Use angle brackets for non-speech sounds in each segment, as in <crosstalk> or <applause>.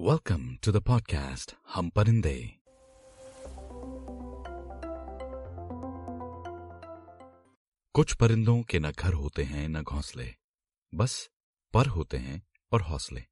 Welcome to the podcast हम परिंदे कुछ परिंदों के न घर होते हैं न घोंसले बस पर होते हैं और हौसले।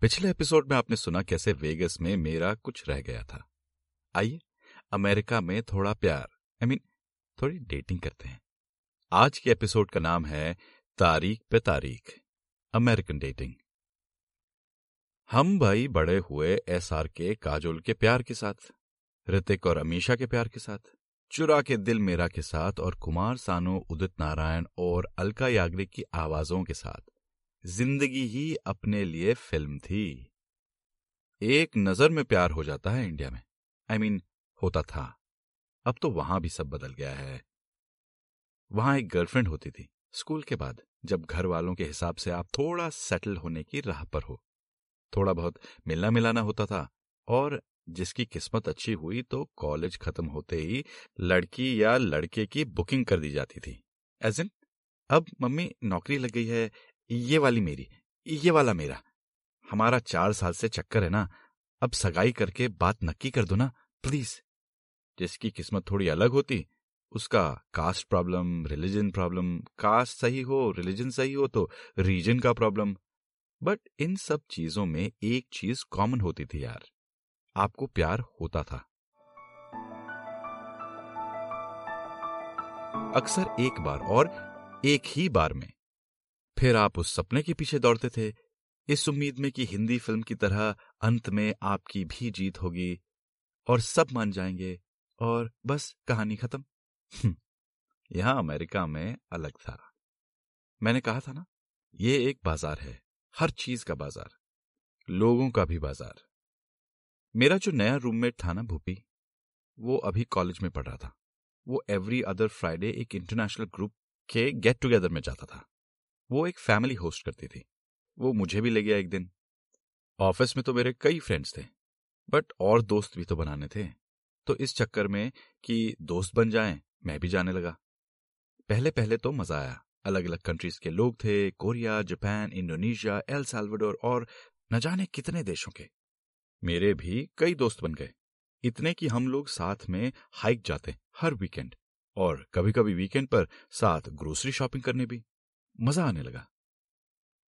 पिछले एपिसोड में आपने सुना कैसे वेगस में मेरा कुछ रह गया था। आइए अमेरिका में थोड़ा प्यार आई I मीन mean, थोड़ी डेटिंग करते हैं। आज के एपिसोड का नाम है तारीख पे तारीख अमेरिकन डेटिंग हम भाई बड़े हुए एस आर के काजोल के प्यार के साथ ऋतिक और अमीशा के प्यार के साथ चुरा के दिल मेरा के साथ और कुमार सानू उदित नारायण और अलका याग्निक की आवाजों के साथ। ज़िंदगी ही अपने लिए फ़िल्म थी। एक नज़र में प्यार हो जाता है इंडिया में। आई I मीन mean, होता था। अब तो वहाँ भी सब बदल गया है। वहाँ एक गर्लफ्रेंड होती थी। स्कूल के बाद जब घर वालों के हिसाब से आप थोड़ा सेटल होने की राह पर हो थोड़ा बहुत मिलना मिलाना होता था। और जिसकी किस्मत अच्छी हुई तो कॉलेज खत्म होते ही लड़की या लड़के की बुकिंग कर दी जाती थी। एज इन अब मम्मी नौकरी लग गई है, ये वाली मेरी, ये वाला मेरा। हमारा चार साल से चक्कर है ना, अब सगाई करके बात नक्की कर दो ना प्लीज़ जिसकी किस्मत थोड़ी अलग होती, उसका caste problem religion problem caste सही हो रिलीजन सही हो तो रीजन का प्रॉब्लम बट इन सब चीज़ों में एक चीज़ कॉमन होती थी यार। आपको प्यार होता था। अक्सर एक बार और एक ही बार में। फिर आप उस सपने के पीछे दौड़ते थे। इस उम्मीद में कि हिंदी फ़िल्म की तरह अंत में आपकी भी जीत होगी। और सब मान जाएँगे। और बस कहानी खत्म। हम्म, यहाँ अमेरिका में अलग था। मैंने कहा था ना ये एक बाज़ार है। हर चीज़ का बाज़ार, लोगों का भी बाज़ार। मेरा जो नया रूममेट था ना भूपी, वो अभी कॉलेज में पढ़ रहा था। वो एवरी अदर फ्राइडे एक इंटरनेशनल ग्रुप के गेट टुगेदर में जाता था। वो एक फैमिली होस्ट करती थी। वो मुझे भी ले गया एक दिन। ऑफ़िस में तो मेरे कई फ्रेंड्स थे बट और दोस्त भी तो बनाने थे। तो इस चक्कर में कि दोस्त बन जाएँ, मैं भी जाने लगा। पहले पहले तो मज़ा आया। अलग अलग कंट्रीज़ के लोग थे, Korea, Japan, Indonesia, El Salvador और न जाने कितने देशों के। मेरे भी कई दोस्त बन गए। इतने कि हम लोग साथ में हाइक जाते हर वीकेंड और कभी कभी वीकेंड पर साथ ग्रोसरी शॉपिंग करने भी। मज़ा आने लगा।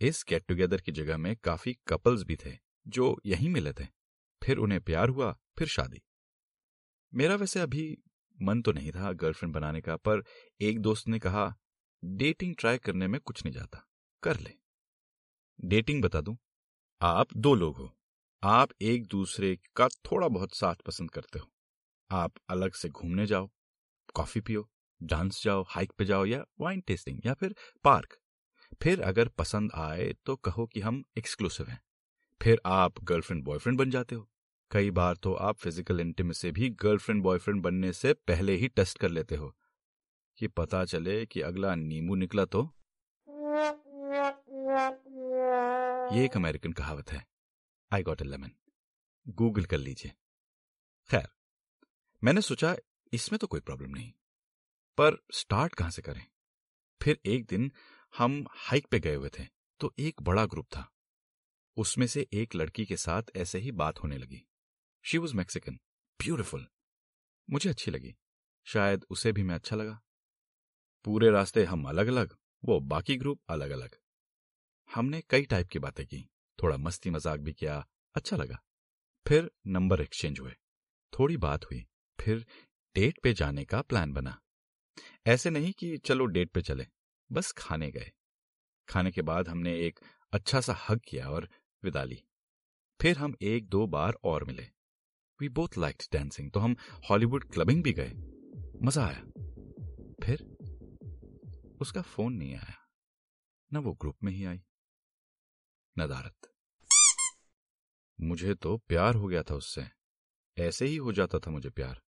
इस गेट टुगेदर की जगह में काफ़ी कपल्स भी थे, जो यहीं मिले थे। फिर उन्हें प्यार हुआ, फिर शादी। मेरा वैसे अभी मन तो नहीं था गर्लफ्रेंड बनाने का, पर एक दोस्त ने कहा डेटिंग ट्राई करने में कुछ नहीं जाता। कर ले। डेटिंग बता दूँ, आप दो लोग हो। आप एक दूसरे का थोड़ा बहुत साथ पसंद करते हो। आप अलग से घूमने जाओ, कॉफ़ी पियो, डांस जाओ, हाइक पे जाओ या वाइन टेस्टिंग या फिर पार्क। फिर अगर पसंद आए तो कहो कि हम एक्सक्लूसिव हैं। फिर आप गर्लफ्रेंड बॉयफ्रेंड बन जाते हो। कई बार तो आप फ़िज़िकल इंटीमेसी भी गर्लफ्रेंड बॉयफ्रेंड बनने से पहले ही टेस्ट कर लेते हो। कि पता चले कि अगला नींबू निकला तो? ये एक अमेरिकन कहावत है। I got a lemon Google कर लीजिए। खैर, मैंने सोचा इसमें तो कोई प्रॉब्लम नहीं। पर स्टार्ट कहाँ से करें? फिर एक दिन हम हाइक पे गए हुए थे तो एक बड़ा ग्रुप था। उसमें से एक लड़की के साथ ऐसे ही बात होने लगी। शी वॉज़ मैक्सिकन ब्यूटिफुल मुझे अच्छी लगी। शायद उसे भी मैं अच्छा लगा। पूरे रास्ते हम अलग अलग वो बाकी ग्रुप अलग अलग हमने कई टाइप की बातें की, थोड़ा मस्ती मज़ाक भी किया अच्छा लगा। फिर नंबर एक्सचेंज हुए, थोड़ी बात हुई, फिर डेट पे जाने का प्लान बना। ऐसे नहीं कि चलो डेट पे चले, बस खाने गए। खाने के बाद हमने एक अच्छा सा हग किया और विदा ली। फिर हम एक दो बार और मिले। वी बोथ लाइक डांसिंग तो हम हॉलीवुड क्लबिंग भी गए। मज़ा आया। फिर उसका फ़ोन नहीं आया। न वो ग्रुप में ही आई। नदारत मुझे तो प्यार हो गया था उससे। ऐसे ही हो जाता था मुझे प्यार।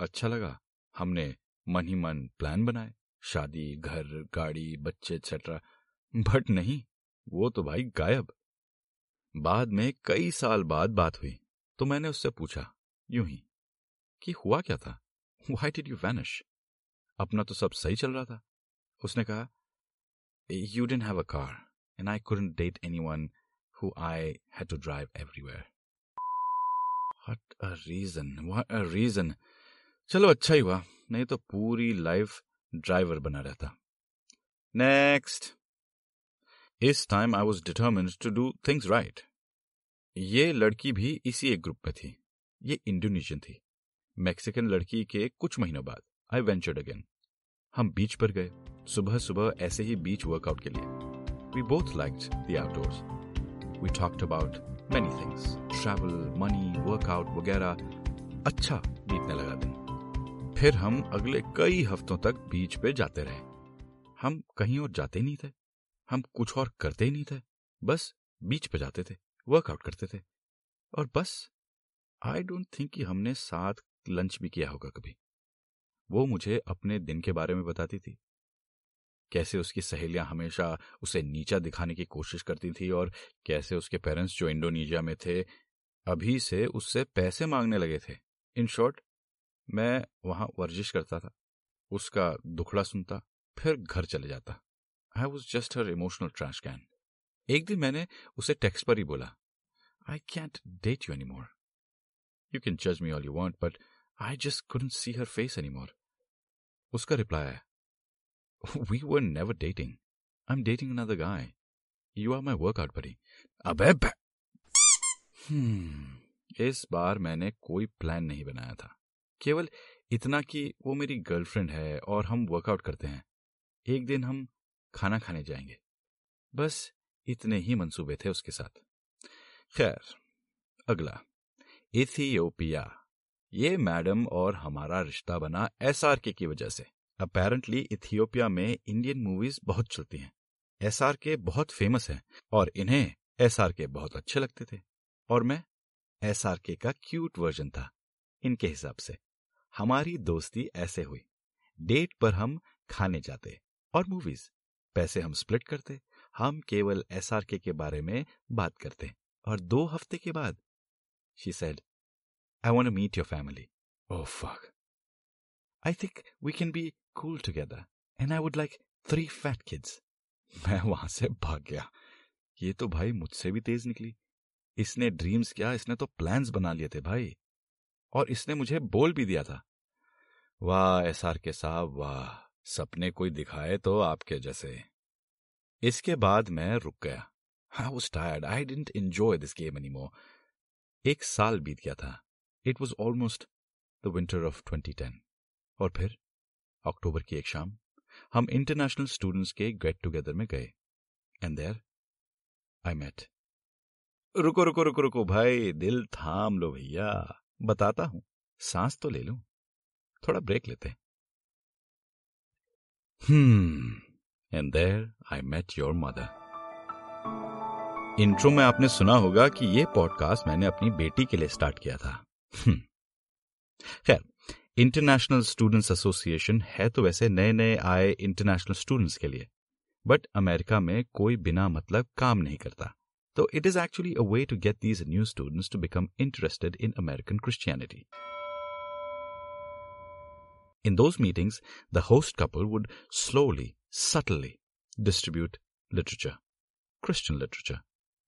अच्छा लगा। हमने मन ही मन प्लान बनाए। शादी, घर, गाड़ी, बच्चे एक्सेट्रा बट नहीं, वो तो भाई गायब। बाद में कई साल बाद बात हुई। तो मैंने उससे पूछा, यूँ ही, कि हुआ क्या था? वाई डिड यू वैनिश अपना तो सब सही चल रहा था। उसने कहा you don't have a car and I couldn't date anyone who I had to drive everywhere. What a reason, what a reason. चलो अच्छा ही हुआ नहीं तो पूरी लाइफ ड्राइवर बना रहता। नेक्स्ट इस time I was determined to do things right ये लड़की भी इसी एक ग्रुप में थी। ये इंडोनेशियन थी। मैक्सिकन लड़की के कुछ महीनों बाद आई वेंचर्ड अगेन हम बीच पर गए। सुबह सुबह ऐसे ही बीच वर्कआउट के लिए। We both liked the outdoors we talked about many things travel money workout वगैरह। अच्छा बीतने लगा दिन। फिर हम अगले कई हफ्तों तक बीच पे जाते रहे। हम कहीं और जाते नहीं थे। हम कुछ और करते ही नहीं थे। बस बीच पे जाते थे वर्कआउट करते थे। और बस आई डोंट थिंक कि हमने साथ लंच भी किया होगा कभी। वो मुझे अपने दिन के बारे में बताती थी। कैसे उसकी सहेलियाँ हमेशा उसे नीचा दिखाने की कोशिश करती थी और कैसे उसके पेरेंट्स जो इंडोनेशिया में थे, अभी से उससे पैसे मांगने लगे थे। इन शॉर्ट मैं वहाँ वर्जिश करता था, उसका दुखड़ा सुनता, फिर घर चले जाता। I was just her emotional trash can एक दिन मैंने उसे टेक्स्ट पर ही बोला I can't date you any more you can जज me all you want but I just couldn't see her face any more उसका रिप्लाई आया <laughs> We were never dating. I'm dating another guy. You are my workout buddy. अबे hmm. इस बार मैंने कोई plan नहीं बनाया था केवल इतना कि वो मेरी गर्लफ्रेंड है और हम वर्कआउट करते हैं एक दिन हम खाना खाने जाएँगे बस इतने ही मंसूबे थे उसके साथ खैर अगला इथियोपिया ये मैडम और हमारा रिश्ता बना एसआरके की वजह से अपेरेंटली इथियोपिया में इंडियन मूवीज़ बहुत चलती हैं। एस आर के बहुत फ़ेमस हैं और इन्हें एस आर के बहुत अच्छे लगते थे। और मैं एस आर के का क्यूट वर्जन था, इनके हिसाब से। हमारी दोस्ती ऐसे हुई। डेट पर हम खाने जाते और मूवीज़ पैसे हम स्प्लिट करते, हम केवल एस आर के बारे में बात करते। और दो हफ़्ते के बाद she said I want meet your family oh fuck I think we can be cool together, and I would like three fat kids. <laughs> मैं वहाँ से भाग गया। ये तो भाई मुझसे भी तेज निकली। इसने ड्रीम्स क्या, इसने तो प्लान्स बना लिए थे भाई। और इसने मुझे बोल भी दिया था। वाह, एस आर के साहब, वाह, सपने कोई दिखाए तो आपके जैसे। इसके बाद मैं रुक गया। I was tired I don't enjoy this game any more एक साल बीत गया था। It was almost the winter of 2010 और फिर? अक्टूबर की एक शाम, हम इंटरनेशनल स्टूडेंट्स के गेट टुगेदर में गए। एंड देयर आई मेट रुको रुको रुको रुको, भाई, दिल थाम लो भैया। बताता हूँ, सांस तो ले लो, थोड़ा ब्रेक लेते and there I met your mother intro में आपने सुना होगा कि यह पॉडकास्ट मैंने अपनी बेटी के लिए स्टार्ट किया था। हम्म। खैर इंटरनेशनल स्टूडेंट्स एसोसिएशन है तो वैसे नए नए आए इंटरनेशनल स्टूडेंट्स के लिए बट अमेरिका में कोई बिना मतलब काम नहीं करता तो it is actually a way to get these new students to become interested in American Christianity In those meetings, the host couple would slowly, subtly distribute literature, Christian literature,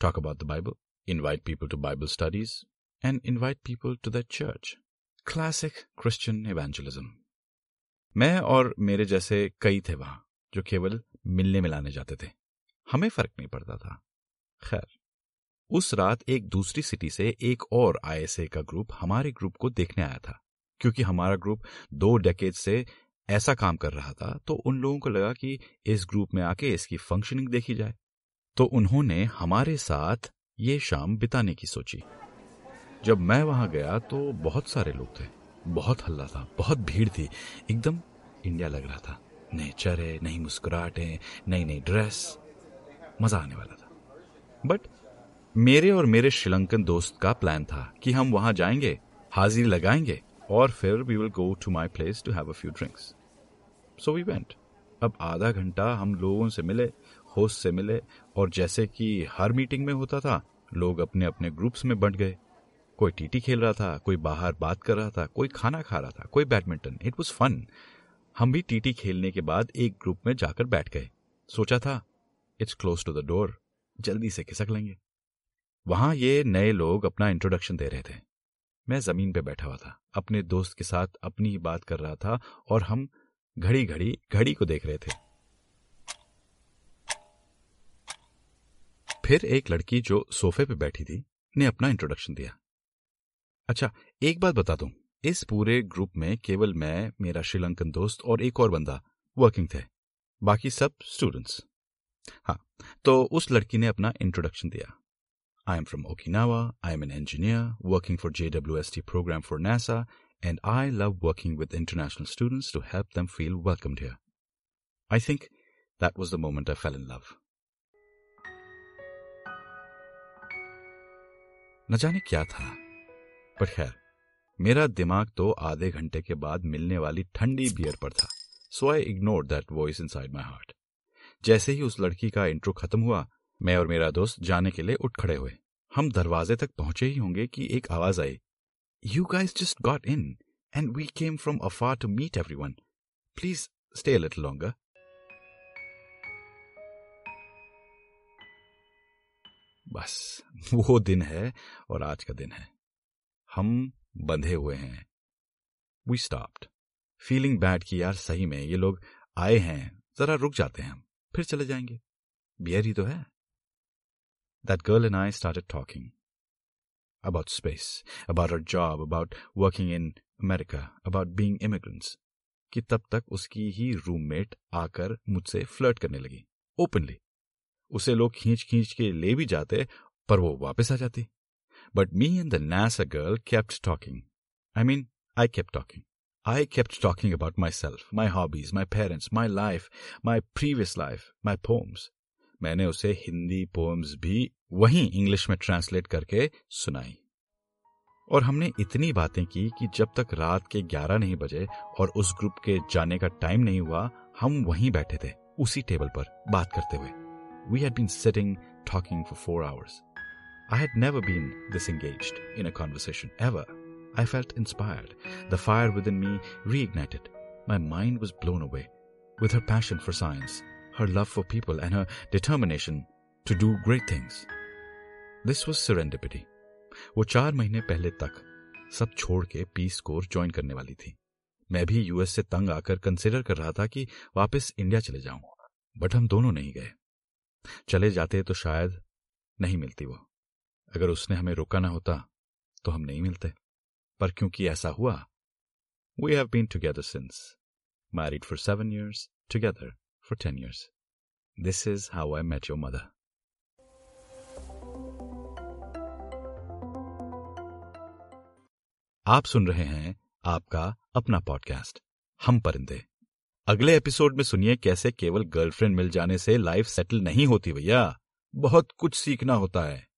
talk about the Bible, invite people to Bible studies, and invite people to their church. Classic Christian evangelism मैं और मेरे जैसे कई थे वहाँ, जो केवल मिलने मिलाने जाते थे। हमें फ़र्क नहीं पड़ता था। खैर, उस रात एक दूसरी सिटी से एक और आईएसए का ग्रुप हमारे ग्रुप को देखने आया था, क्योंकि हमारा ग्रुप दो डेकेज से ऐसा काम कर रहा था तो उन लोगों को लगा कि इस ग्रुप में आके इसकी फंक्शनिंग देखी जाए। तो उन्होंने हमारे साथ ये शाम बिताने की सोची। जब मैं वहाँ गया तो बहुत सारे लोग थे। बहुत हल्ला था, बहुत भीड़ थी। एकदम इंडिया लग रहा था। नए चेहरे नई मुस्कुराहटे नई नई ड्रेस मज़ा आने वाला था। बट मेरे और मेरे श्रीलंकन दोस्त का प्लान था कि हम वहाँ जाएँगे, हाजिरी लगाएँगे, और फिर we will go to my place to have a few drinks so we went अब आधा घंटा हम लोगों से मिले होस्ट से मिले, और जैसे कि हर मीटिंग में होता था, लोग अपने अपने ग्रुप्स में बंट गए। कोई टीटी खेल रहा था, कोई बाहर बात कर रहा था, कोई खाना खा रहा था, कोई बैडमिंटन। इट वॉज़ फन हम भी टीटी खेलने के बाद एक ग्रुप में जाकर बैठ गए। सोचा था it's close to the door जल्दी से खिसक लेंगे. वहाँ ये नए लोग अपना इंट्रोडक्शन दे रहे थे। मैं ज़मीन पे बैठा हुआ था। अपने दोस्त के साथ अपनी ही बात कर रहा था और हम घड़ी घड़ी घड़ी को देख रहे थे। फिर एक लड़की जो सोफे पे बैठी थी, ने अपना इंट्रोडक्शन दिया। अच्छा एक बात बता दूँ। इस पूरे ग्रुप में केवल मैं, मेरा श्रीलंकन दोस्त और एक और बंदा वर्किंग थे। बाकी सब स्टूडेंट्स हाँ तो उस लड़की ने अपना इंट्रोडक्शन दिया। I am from Okinawa I am an engineer working for J W S T program for NASA and I love working with international students to help them feel welcomed here. I think that was the moment I fell in love. न जाने क्या था। पर खैर, मेरा दिमाग तो आधे घंटे के बाद मिलने वाली ठंडी बियर पर था। So I ignore that voice inside my heart जैसे ही उस लड़की का इंट्रो खत्म हुआ, मैं और मेरा दोस्त जाने के लिए उठ खड़े हुए। हम दरवाजे तक पहुँचे ही होंगे कि एक आवाज़ आई। You guys just got in and we came from afar to meet everyone. Please stay a little longer. बस, वो दिन है और आज का दिन है। हम बंधे हुए हैं। वी स्टॉप्ड फीलिंग बैड कि यार सही में ये लोग आए हैं जरा रुक जाते हैं हम फिर चले जाएँगे। बियर ही तो है। That girl and I started talking about space, about our job, about working in America, about being immigrants. कि तब तक उसकी ही रूममेट आकर मुझसे फ्लर्ट करने लगी ओपनली उसे लोग खींच खींच के ले भी जाते पर वो वापस आ जाती। Me and the NASA girl kept talking I mean I kept talking I kept talking about myself, my hobbies, my parents, my life, my previous life, my poems. मैंने उसे हिंदी पोएम्स भी वहीं इंग्लिश में ट्रांसलेट करके सुनाई। और हमने इतनी बातें की कि जब तक रात के ग्यारह नहीं बजे और उस ग्रुप के जाने का टाइम नहीं हुआ हम वहीं बैठे थे उसी टेबल पर बात करते हुए। We had been sitting talking for four hours I had never been disengaged in a conversation, ever. I felt inspired. The fire within me reignited. My mind was blown away. With her passion for science, her love for people, and her determination to do great things. This was serendipity. वो चार महीने पहले तक सब छोड़ के piece core join करने वाली थी मैं भी यूएस से तंग आकर कंसिडर कर रहा था कि वापस इंडिया चले जाऊं बट हम दोनों नहीं गए चले जाते तो शायद नहीं मिलती वो अगर उसने हमें रोका ना होता तो हम नहीं मिलते। पर क्योंकि ऐसा हुआ we have been together since married for seven years together for ten years this is how I met your mother आप सुन रहे हैं आपका अपना पॉडकास्ट हम परिंदे। अगले एपिसोड में सुनिए कैसे केवल गर्लफ्रेंड मिल जाने से लाइफ सेटल नहीं होती भैया। बहुत कुछ सीखना होता है।